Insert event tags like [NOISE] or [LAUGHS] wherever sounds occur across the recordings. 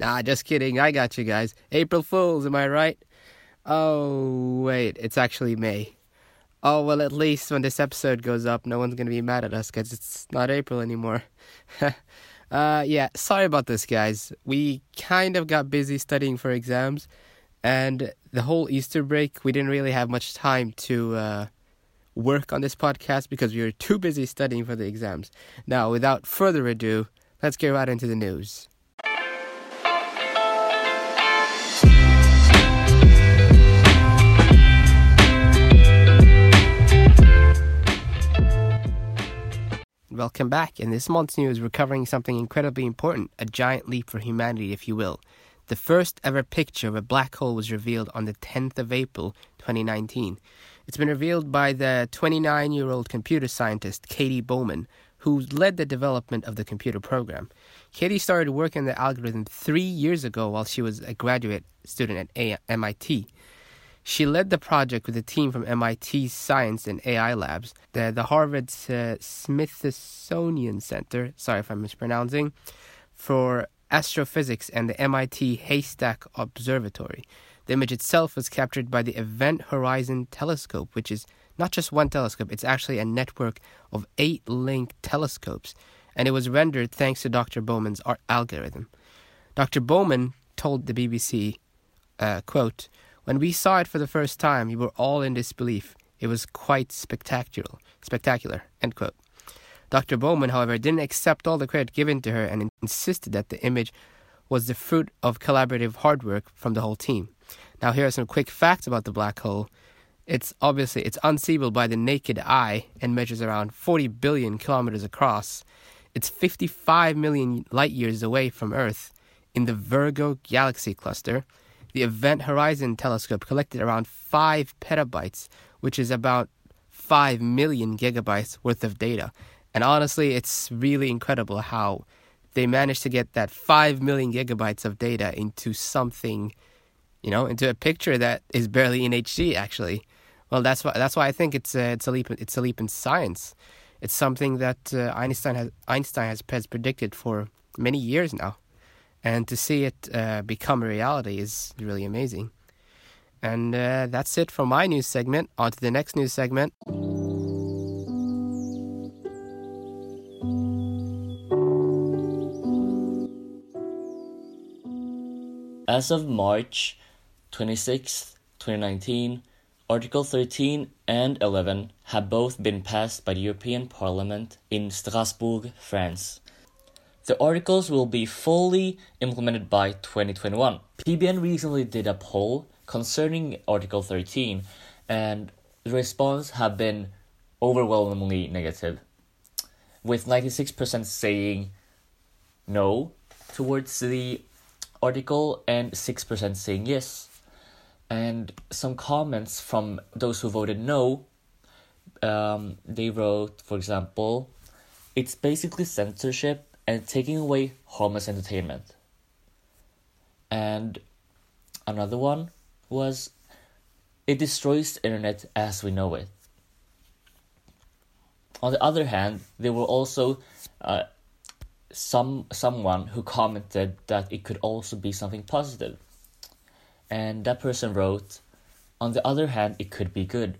Nah, just kidding. I got you guys. April Fools, am I right? Oh, wait, it's actually May. Oh, well, at least when this episode goes up, no one's going to be mad at us because it's not April anymore. [LAUGHS] uh, yeah, sorry about this, guys. We kind of got busy studying for exams, and the whole Easter break, we didn't really have much time to uh, work on this podcast because we were too busy studying for the exams. Now, without further ado, let's get right into the news. Welcome back. In this month's news, we're covering something incredibly important a giant leap for humanity, if you will. The first ever picture of a black hole was revealed on the 10th of April 2019. It's been revealed by the 29 year old computer scientist Katie Bowman, who led the development of the computer program. Katie started working on the algorithm three years ago while she was a graduate student at MIT. She led the project with a team from MIT's Science and AI Labs, the, the Harvard's uh, Smithsonian Center, sorry if I'm mispronouncing, for astrophysics, and the MIT Haystack Observatory. The image itself was captured by the Event Horizon Telescope, which is not just one telescope, it's actually a network of eight linked telescopes, and it was rendered thanks to Dr. Bowman's algorithm. Dr. Bowman told the BBC, uh, quote, when we saw it for the first time, we were all in disbelief. It was quite spectacular. Spectacular. End quote. Dr. Bowman, however, didn't accept all the credit given to her and insisted that the image was the fruit of collaborative hard work from the whole team. Now, here are some quick facts about the black hole. It's obviously it's unseeable by the naked eye and measures around 40 billion kilometers across. It's 55 million light years away from Earth in the Virgo galaxy cluster the Event Horizon telescope collected around 5 petabytes, which is about 5 million gigabytes worth of data. And honestly, it's really incredible how they managed to get that 5 million gigabytes of data into something, you know, into a picture that is barely in HD actually. Well, that's why that's why I think it's a, it's a leap it's a leap in science. It's something that uh, Einstein has Einstein has predicted for many years now and to see it uh, become a reality is really amazing. And uh, that's it for my news segment. On to the next news segment. As of March 26, 2019, Article 13 and 11 have both been passed by the European Parliament in Strasbourg, France. The articles will be fully implemented by 2021. PBN recently did a poll concerning Article 13, and the response have been overwhelmingly negative, with 96% saying no towards the article and 6% saying yes. And some comments from those who voted no, um, they wrote, for example, it's basically censorship and taking away harmless entertainment. And another one was it destroys the internet as we know it. On the other hand, there were also uh, some someone who commented that it could also be something positive. And that person wrote, on the other hand, it could be good.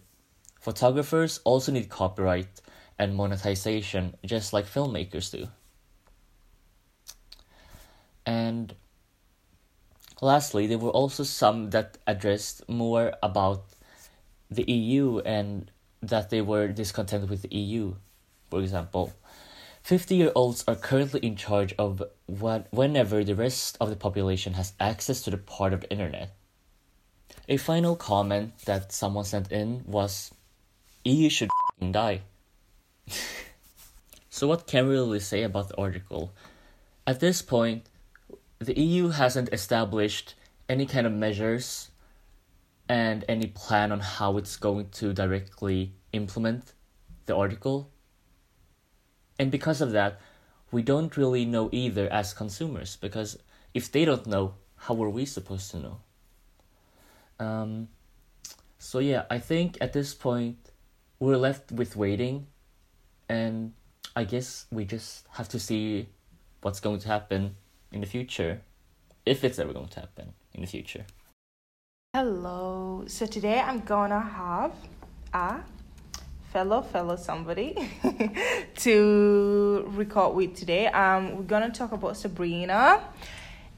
Photographers also need copyright and monetization just like filmmakers do. And lastly, there were also some that addressed more about the EU and that they were discontent with the EU. For example, 50 year olds are currently in charge of what, whenever the rest of the population has access to the part of the internet. A final comment that someone sent in was EU should die. [LAUGHS] so, what can we really say about the article? At this point, the EU hasn't established any kind of measures and any plan on how it's going to directly implement the article. And because of that, we don't really know either as consumers because if they don't know, how are we supposed to know? Um, so, yeah, I think at this point we're left with waiting, and I guess we just have to see what's going to happen in the future if it's ever going to happen in the future. Hello. So today I'm gonna have a fellow fellow somebody [LAUGHS] to record with today. Um, we're gonna talk about Sabrina.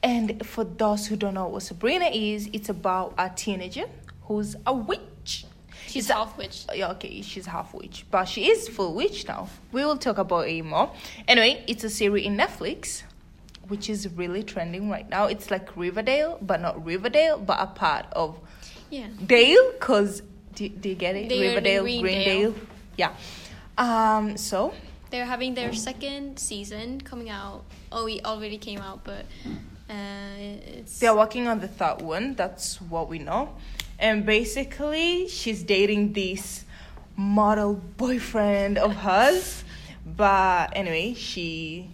And for those who don't know what Sabrina is, it's about a teenager who's a witch. She's It's a- half witch. Yeah, okay, she's half witch, but she is full witch now. We will talk about it more. Anyway, it's a series in Netflix, which is really trending right now. It's like Riverdale, but not Riverdale, but a part of Yeah. Dale, cause do, do you get it? They Riverdale, Greendale. Greendale. Yeah. Um. So They're having their second season coming out. Oh, it already came out, but uh, it's they're working on the third one. That's what we know. And basically, she's dating this model boyfriend of hers. But anyway, she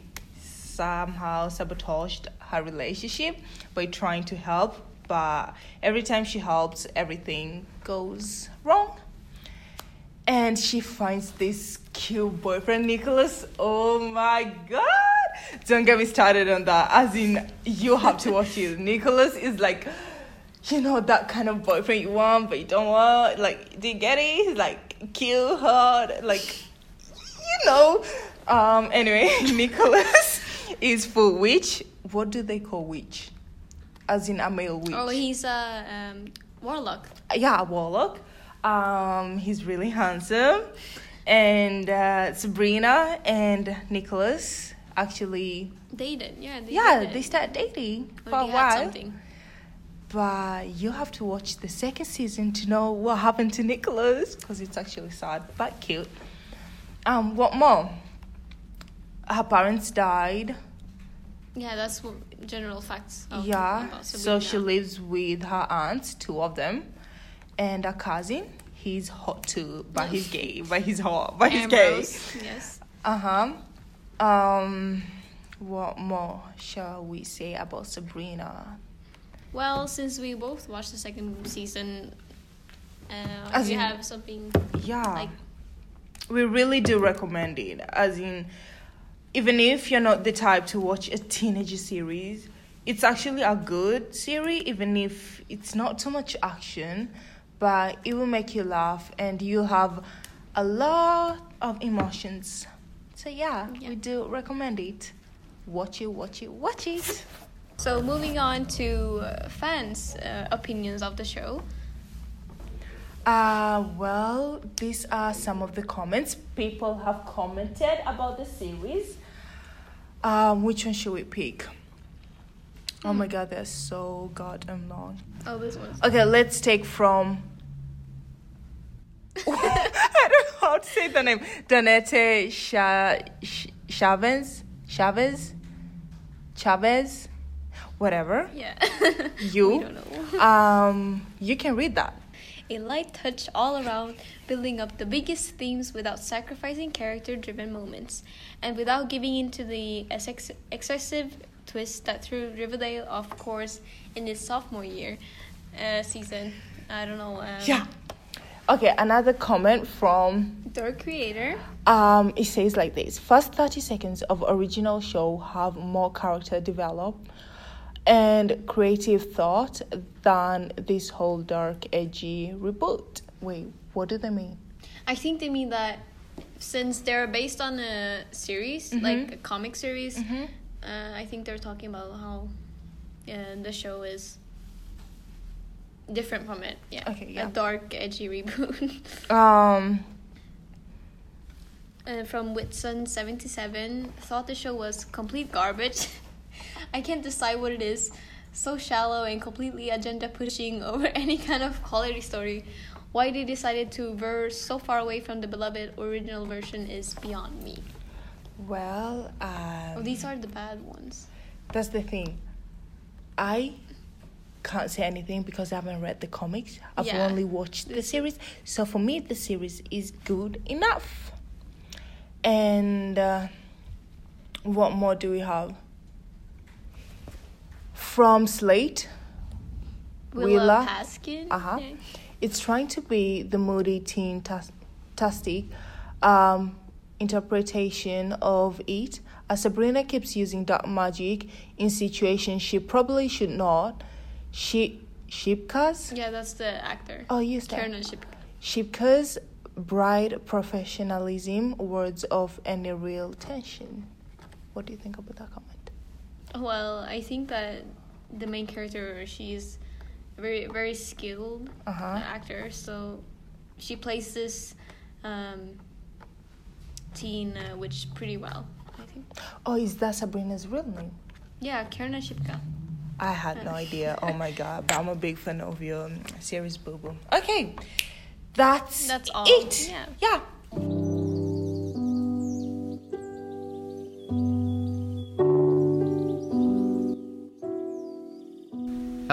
somehow sabotaged her relationship by trying to help. But every time she helps, everything goes wrong. And she finds this cute boyfriend, Nicholas. Oh my god! Don't get me started on that. As in, you have to watch it. [LAUGHS] Nicholas is like, you know, that kind of boyfriend you want, but you don't want. Like, do you get it? He's like cute, hot, like, you know. Um. Anyway, [LAUGHS] Nicholas is for witch. What do they call witch? As in a male witch. Oh, he's a um, warlock. yeah, a warlock. Um, he's really handsome, and uh, Sabrina and Nicholas actually, Dated, yeah. They yeah, dated. they start dating Or for a while. something. But you have to watch the second season to know what happened to Nicholas because it's actually sad but cute. Um, what more? Her parents died. Yeah, that's what general facts. Of, yeah, so she lives with her aunts, two of them, and a cousin. He's hot too, but he's gay. But he's hot, but he's gay. Yes. Uh huh. Um, what more shall we say about Sabrina? Well, since we both watched the second season, uh, do in- have something Yeah, like we really do recommend it. As in, even if you're not the type to watch a teenager series, it's actually a good series. Even if it's not too much action, but it will make you laugh and you'll have a lot of emotions. So yeah, Yeah. we do recommend it. Watch it, watch it, watch it. So moving on to uh, fans' uh, opinions of the show. Uh, well, these are some of the comments people have commented about the series. Um, which one should we pick? Oh my god, they're so goddamn long. Oh, this one. Okay, let's take from. [LAUGHS] I don't know how to say the name. Donete Sha- Sh- Chavez? Chavez? Chavez? Whatever. Yeah. [LAUGHS] You? we don't know. Um, you can read that. A light touch all around, building up the biggest themes without sacrificing character driven moments, and without giving in to the ex- excessive twist that threw Riverdale off course in its sophomore year uh, season. I don't know. Um, Yeah. Okay, another comment from Their creator. um it says like this first 30 seconds of original show have more character develop and creative thought than this whole dark edgy reboot wait what do they mean I think they mean that since they're based on a series, Mm-hmm. like a comic series, uh, I think they're talking about how uh, the show is different from it. Yeah. Okay, yeah. A dark, edgy reboot. [LAUGHS] um uh, from Whitson77 thought the show was complete garbage. [LAUGHS] I can't decide what it is. So shallow and completely agenda pushing [LAUGHS] over any kind of quality story. Why they decided to veer so far away from the beloved original version is beyond me. well um Oh, these are the bad ones. that's the thing i can't say anything because i haven't read the comics i've Yeah. only watched the series so for me the series is good enough and uh, what more do we have from slate Willa, Willa. Paskin. Uh-huh. Yeah. it's trying to be the moody teen tas- tastic um interpretation of it, as Sabrina keeps using dark magic in situations she probably should not. She Shipka's Yeah, that's the actor. oh yes. Karen Ship. Shipka's bright professionalism words of any real tension. What do you think about that comment? Well, I think that the main character, she's very very skilled Uh huh. actor, so she plays this um, teen uh, witch pretty well. I think. Oh, is that Sabrina's real name? Yeah, Karen Shipka. I had no [LAUGHS] idea. Oh my god, but I'm a big fan of your series, Boo Boo. Okay, that's That's all. It. Yeah. Yeah.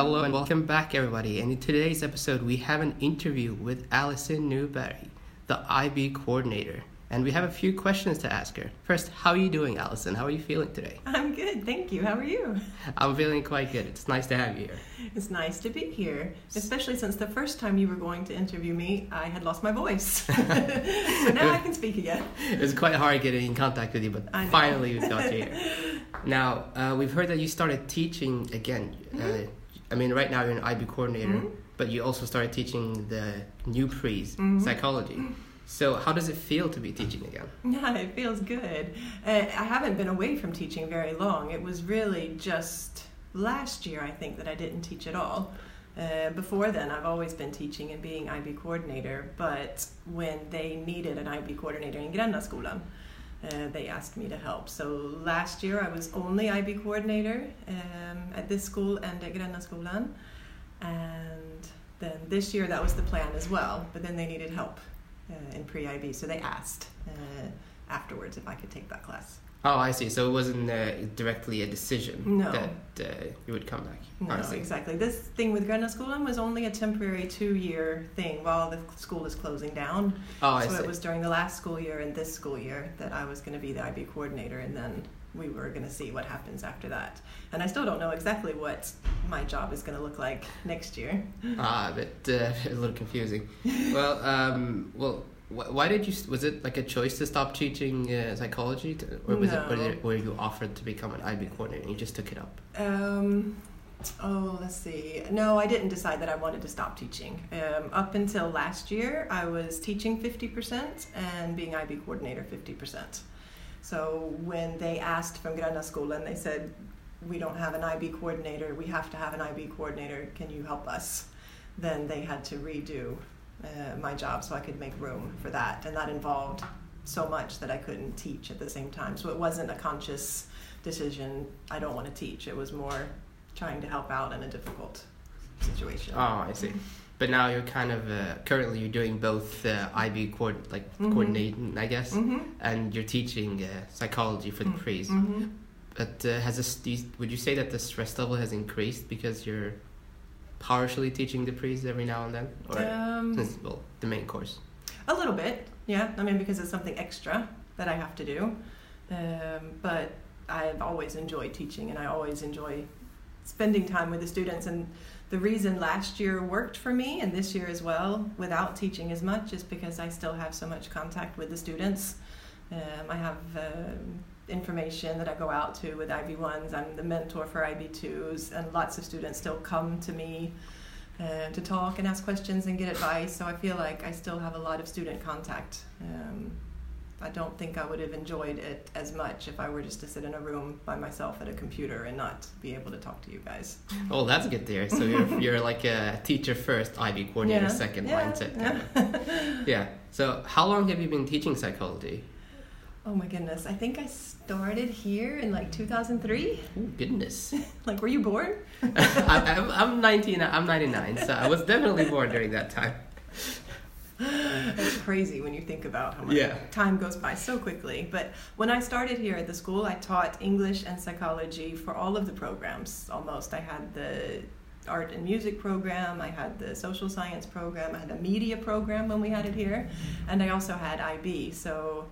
Hello and welcome back, everybody. And in today's episode, we have an interview with Allison Newberry, the IB coordinator. And we have a few questions to ask her. First, how are you doing, Allison? How are you feeling today? I'm good, thank you. How are you? I'm feeling quite good. It's nice to have you here. It's nice to be here, especially since the first time you were going to interview me, I had lost my voice. [LAUGHS] so now I can speak again. [LAUGHS] It was quite hard getting in contact with you, but finally we've got you here. [LAUGHS] Now, uh, we've heard that you started teaching again. Uh, I mean, right now you're an IB coordinator, Mhm. but you also started teaching the new pre's Mhm. psychology. So, how does it feel to be teaching again? [LAUGHS] Yeah, it feels good. Uh, I haven't been away from teaching very long. It was really just last year, I think, that I didn't teach at all. Uh, before then, I've always been teaching and being IB coordinator, but when they needed an IB coordinator in Grännaskolan, uh, they asked me to help. So last year, I was only IB coordinator um, at this school and at Grännaskolan. And then this year, that was the plan as well, but then they needed help uh, in pre-IB, so they asked uh, afterwards if I could take that class. Oh, I see. So it wasn't uh, directly a decision No. that uh, you would come back. No, see. exactly. This thing with Grännaskolan was only a temporary two-year thing while the school is closing down. Oh, I so see. it was during the last school year and this school year that I was going to be the IB coordinator, and then we were going to see what happens after that. And I still don't know exactly what my job is going to look like next year. Ah, but uh, [LAUGHS] a little confusing. [LAUGHS] well, um, well, wh- why did you? Was it like a choice to stop teaching uh, psychology, to, or was it, No. were you offered to become an IB coordinator and you just took it up? Um, oh, let's see. No, I didn't decide that I wanted to stop teaching. Um, up until last year, I was teaching 50% and being IB coordinator 50%. So when they asked from Gränna and they said, we don't have an IB coordinator, we have to have an IB coordinator, can you help us? Then they had to redo uh, my job so I could make room for that. And that involved so much that I couldn't teach at the same time. So it wasn't a conscious decision, I don't want to teach. It was more trying to help out in a difficult situation. Oh, I see. But now you're kind of uh, currently you're doing both uh, IB coord like Mhm. coordinating, I guess, Mm-hmm. and you're teaching uh, psychology for the Mm. Mm-hmm. But uh, has this, do you- would you say that the stress level has increased because you're partially teaching the priests every now and then, or Um, since, well, the main course? a little bit, yeah. I mean, because it's something extra that I have to do. Um, but I've always enjoyed teaching, and I always enjoy spending time with the students. And the reason last year worked for me, and this year as well, without teaching as much, is because I still have so much contact with the students. Um, I have um information that I go out to with IB1s. I'm the mentor for IB2s, and lots of students still come to me uh, to talk and ask questions and get advice. So I feel like I still have a lot of student contact. Um, I don't think I would have enjoyed it as much if I were just to sit in a room by myself at a computer and not be able to talk to you guys. Oh, that's good to hear. So you're [LAUGHS] you're like a teacher first, IB coordinator Yeah, second yeah, mindset. yeah. [LAUGHS] Yeah. So how long have you been teaching psychology? Oh my goodness, I think I started here in like 2003. Oh goodness. [LAUGHS] Like, were you born? [LAUGHS] I'm, I'm, I'm 19. I'm 99. So I was definitely born during that time. It's crazy when you think about how much Yeah. time goes by so quickly. But when I started here at the school, I taught English and psychology for all of the programs almost. I had the art and music program, I had the social science program, I had a media program when we had it here, and I also had IB. So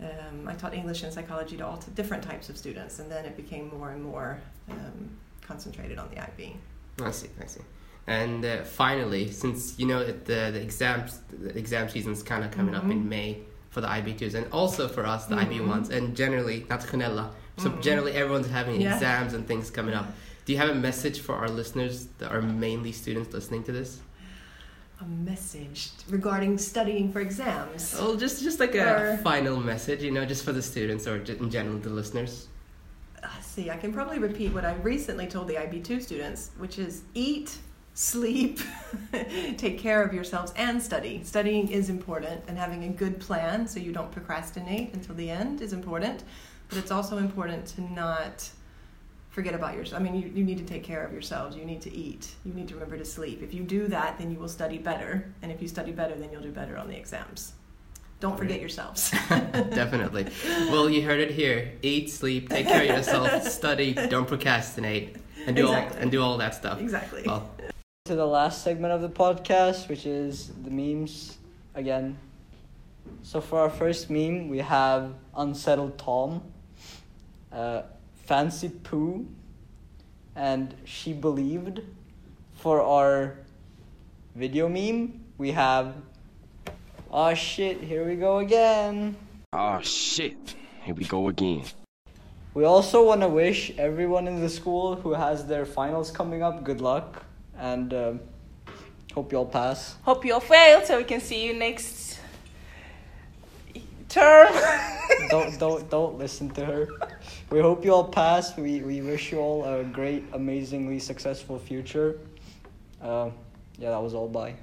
um, I taught English and psychology to all t- different types of students, and then it became more and more um, concentrated on the IB. I see. I see. And uh, finally, since you know that the, the exams, the exam season's kind of coming up in Mhm. May. for the IB2s and also for us, the IB1s, and generally not nationella. So generally, everyone's having Yeah. exams and things coming up. Do you have a message for our listeners that are mainly students listening to this? A message regarding studying for exams. Oh, just just like a Or- final message, you know, just for the students or in general the listeners. Uh, see, I can probably repeat what I recently told the IB2 students, which is eat, sleep, [LAUGHS] take care of yourselves, and study. Studying is important, and having a good plan so you don't procrastinate until the end is important. But it's also important to not forget about yourself. I mean, you, you need to take care of yourselves. You need to eat. You need to remember to sleep. If you do that, then you will study better. And if you study better, then you'll do better on the exams. Don't forget yourselves. [LAUGHS] [LAUGHS] Definitely. Well, you heard it here. Eat, sleep, take care of yourself, study, don't procrastinate, and do all and do all that stuff. exactly. Well, to the last segment of the podcast, which is the memes again. So for our first meme, we have unsettled Tom, uh, fancy poo, and she believed. For our video meme, we have. Oh shit! Here we go again. Oh shit. Here we go again. We also want to wish everyone in the school who has their finals coming up good luck and um, hope you all pass. Hope you all fail so we can see you next term. don't don't don't listen to her. [LAUGHS] We hope you all pass. We we wish you all a great, amazingly successful future. Uh, yeah, that was all. Bye.